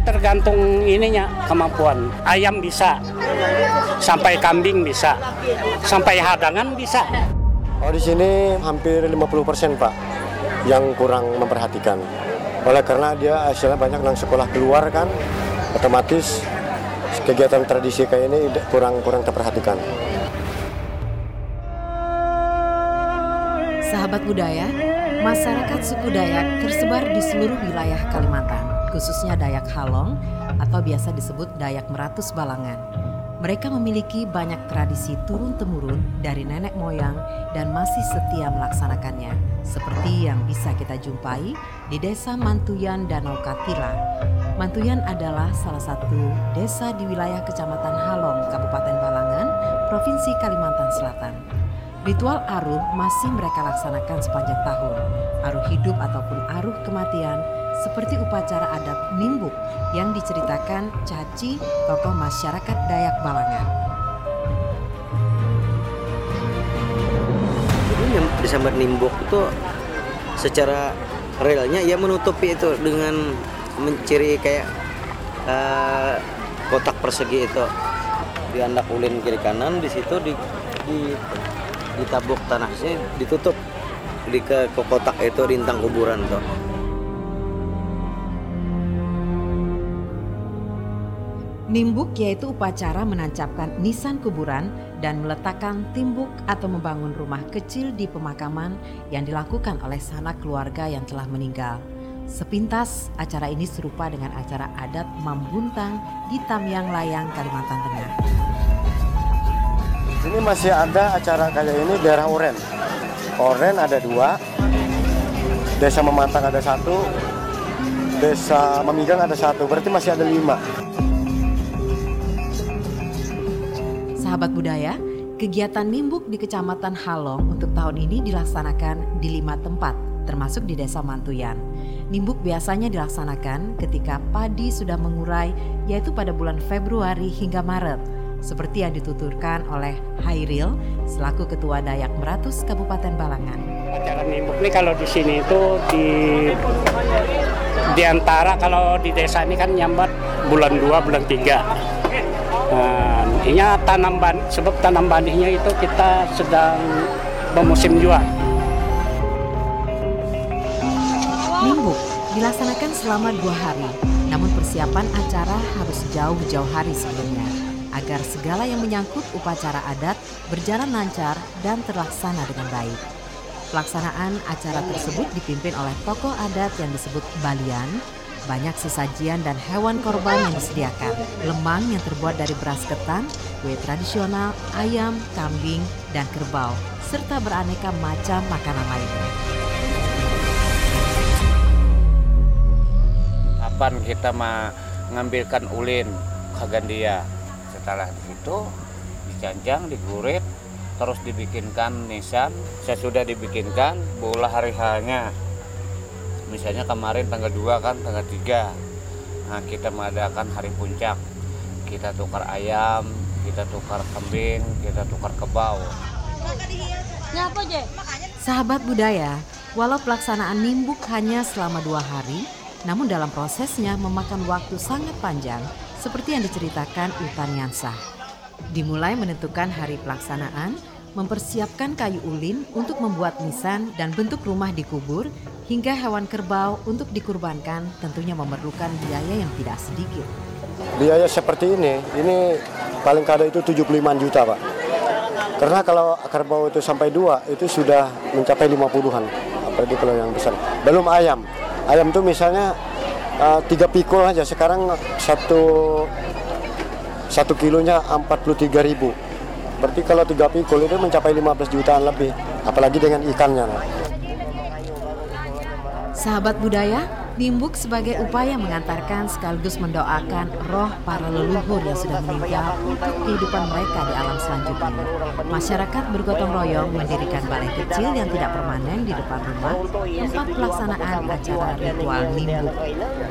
ini tergantung ininya kemampuan. Ayam bisa, sampai kambing bisa, sampai hadangan bisa. Oh di sini hampir 50 persen Pak yang kurang memperhatikan. Oleh karena dia hasilnya banyak yang sekolah keluar kan, otomatis kegiatan tradisi kayak ini kurang kurang terperhatikan. Sahabat budaya, masyarakat suku Dayak tersebar di seluruh wilayah Kalimantan, khususnya Dayak Halong atau biasa disebut Dayak Meratus Balangan. Mereka memiliki banyak tradisi turun-temurun dari nenek moyang dan masih setia melaksanakannya, seperti yang bisa kita jumpai di Desa Mantuyan Danau Katila. Mantuyan adalah salah satu desa di wilayah Kecamatan Halong, Kabupaten Balangan, Provinsi Kalimantan Selatan. Ritual aruh masih mereka laksanakan sepanjang tahun. Aruh hidup ataupun aruh kematian seperti upacara adat Nimbuk yang diceritakan Caci, tokoh masyarakat Dayak Balangan. Jadi yang disambat Nimbuk itu secara realnya ia menutupi itu dengan menciri kayak uh, kotak persegi itu di anak ulin kiri kanan di situ di, di ditabuk tanahnya ditutup di ke, ke kotak itu rintang kuburan tuh. Nimbuk yaitu upacara menancapkan nisan kuburan dan meletakkan timbuk atau membangun rumah kecil di pemakaman yang dilakukan oleh sanak keluarga yang telah meninggal. Sepintas, acara ini serupa dengan acara adat Mambuntang di Tamyang Layang, Kalimantan Tengah. Ini masih ada acara kayak ini daerah Oren. Oren ada dua, Desa Memantang ada satu, Desa Memigang ada satu, berarti masih ada lima. Sahabat budaya, kegiatan Nimbuk di Kecamatan Halong untuk tahun ini dilaksanakan di lima tempat, termasuk di Desa Mantuyan. Nimbuk biasanya dilaksanakan ketika padi sudah mengurai, yaitu pada bulan Februari hingga Maret, seperti yang dituturkan oleh Hairil selaku Ketua Dayak Meratus Kabupaten Balangan. Acara Nimbuk ini kalau di sini itu di di antara kalau di desa ini kan nyambat bulan 2, bulan 3. Nah, intinya tanam ban, sebab tanam banihnya itu kita sedang memusim juga. Nimbuk dilaksanakan selama dua hari, namun persiapan acara harus jauh-jauh hari sebelumnya agar segala yang menyangkut upacara adat berjalan lancar dan terlaksana dengan baik. Pelaksanaan acara tersebut dipimpin oleh tokoh adat yang disebut Balian, banyak sesajian dan hewan korban yang disediakan. Lemang yang terbuat dari beras ketan, kue tradisional, ayam, kambing, dan kerbau, serta beraneka macam makanan lainnya. Kapan kita mengambilkan ulin kagandia? Setelah itu dicanjang, digurit, terus dibikinkan nisan. Saya sudah dibikinkan bola hari hanya misalnya kemarin tanggal 2 kan tanggal 3 nah kita mengadakan hari puncak. Kita tukar ayam kita tukar kambing kita tukar kebau Sahabat budaya, walau pelaksanaan nimbuk hanya selama dua hari, namun dalam prosesnya memakan waktu sangat panjang seperti yang diceritakan Utan Yansah. Dimulai menentukan hari pelaksanaan, mempersiapkan kayu ulin untuk membuat nisan dan bentuk rumah dikubur, hingga hewan kerbau untuk dikurbankan tentunya memerlukan biaya yang tidak sedikit. Biaya seperti ini, ini paling kada itu 75 juta Pak. Karena kalau kerbau itu sampai dua, itu sudah mencapai 50-an. Apalagi kalau yang besar. Belum ayam. Ayam itu misalnya uh, tiga pikul aja, sekarang satu satu kilonya 43 ribu. Berarti kalau tiga pikul itu mencapai 15 jutaan lebih, apalagi dengan ikannya. Sahabat budaya, Nimbuk sebagai upaya mengantarkan sekaligus mendoakan roh para leluhur yang sudah meninggal untuk kehidupan mereka di alam selanjutnya. Masyarakat bergotong royong mendirikan balai kecil yang tidak permanen di depan rumah tempat pelaksanaan acara ritual Nimbuk.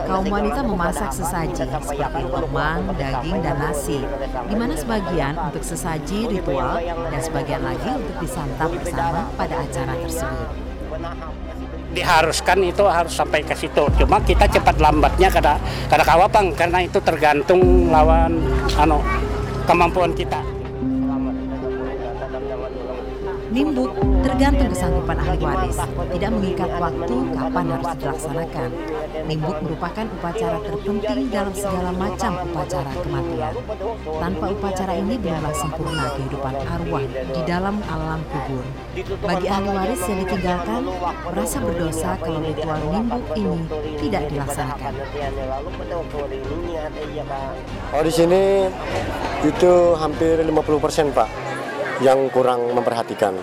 Kaum wanita memasak sesaji seperti lemang, daging, dan nasi, di mana sebagian untuk sesaji ritual dan sebagian lagi untuk disantap bersama pada acara tersebut. Diharuskan itu harus sampai ke situ. Cuma kita cepat lambatnya kada kada kawapang karena itu tergantung lawan ano kemampuan kita. Nimbuk tergantung kesanggupan ahli waris, tidak mengikat waktu kapan harus dilaksanakan. Nimbuk merupakan upacara terpenting dalam segala macam upacara kematian. Tanpa upacara ini belumlah sempurna kehidupan arwah di dalam alam kubur. Bagi ahli waris yang ditinggalkan, merasa berdosa kalau ritual nimbuk ini tidak dilaksanakan. Oh di sini itu hampir 50% Pak yang kurang memperhatikan.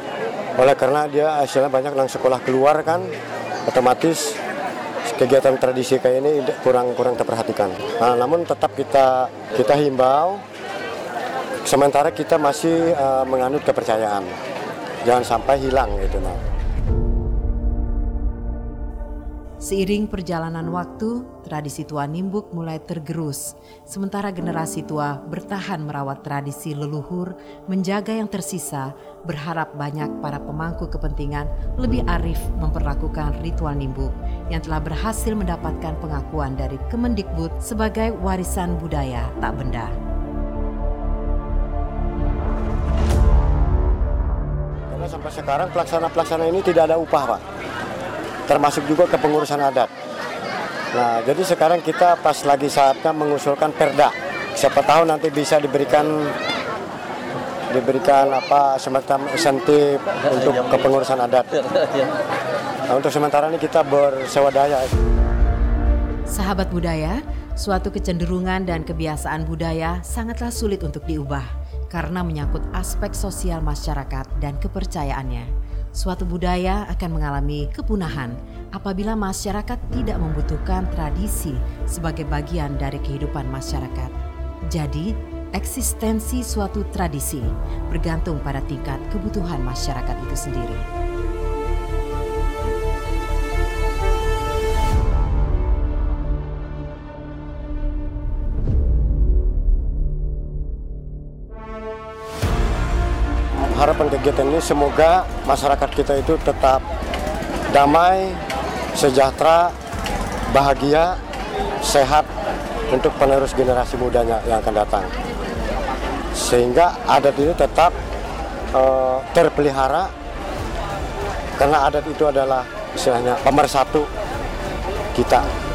Oleh karena dia hasilnya banyak yang sekolah keluar kan, otomatis kegiatan tradisi kayak ini kurang kurang terperhatikan. Nah, namun tetap kita kita himbau, sementara kita masih uh, menganut kepercayaan, jangan sampai hilang gitu nah. Seiring perjalanan waktu, tradisi tua Nimbuk mulai tergerus, sementara generasi tua bertahan merawat tradisi leluhur, menjaga yang tersisa, berharap banyak para pemangku kepentingan lebih arif memperlakukan ritual Nimbuk yang telah berhasil mendapatkan pengakuan dari Kemendikbud sebagai warisan budaya tak benda. Karena sampai sekarang pelaksana-pelaksana ini tidak ada upah, Pak termasuk juga kepengurusan adat. Nah, jadi sekarang kita pas lagi saatnya mengusulkan perda. Siapa tahu nanti bisa diberikan diberikan apa semacam insentif untuk kepengurusan adat. Nah, untuk sementara ini kita bersewadaya. Sahabat budaya, suatu kecenderungan dan kebiasaan budaya sangatlah sulit untuk diubah karena menyangkut aspek sosial masyarakat dan kepercayaannya suatu budaya akan mengalami kepunahan apabila masyarakat tidak membutuhkan tradisi sebagai bagian dari kehidupan masyarakat. Jadi, eksistensi suatu tradisi bergantung pada tingkat kebutuhan masyarakat itu sendiri. Harapan kegiatan ini semoga masyarakat kita itu tetap damai, sejahtera, bahagia, sehat untuk penerus generasi mudanya yang akan datang. Sehingga adat ini tetap uh, terpelihara karena adat itu adalah istilahnya pemersatu kita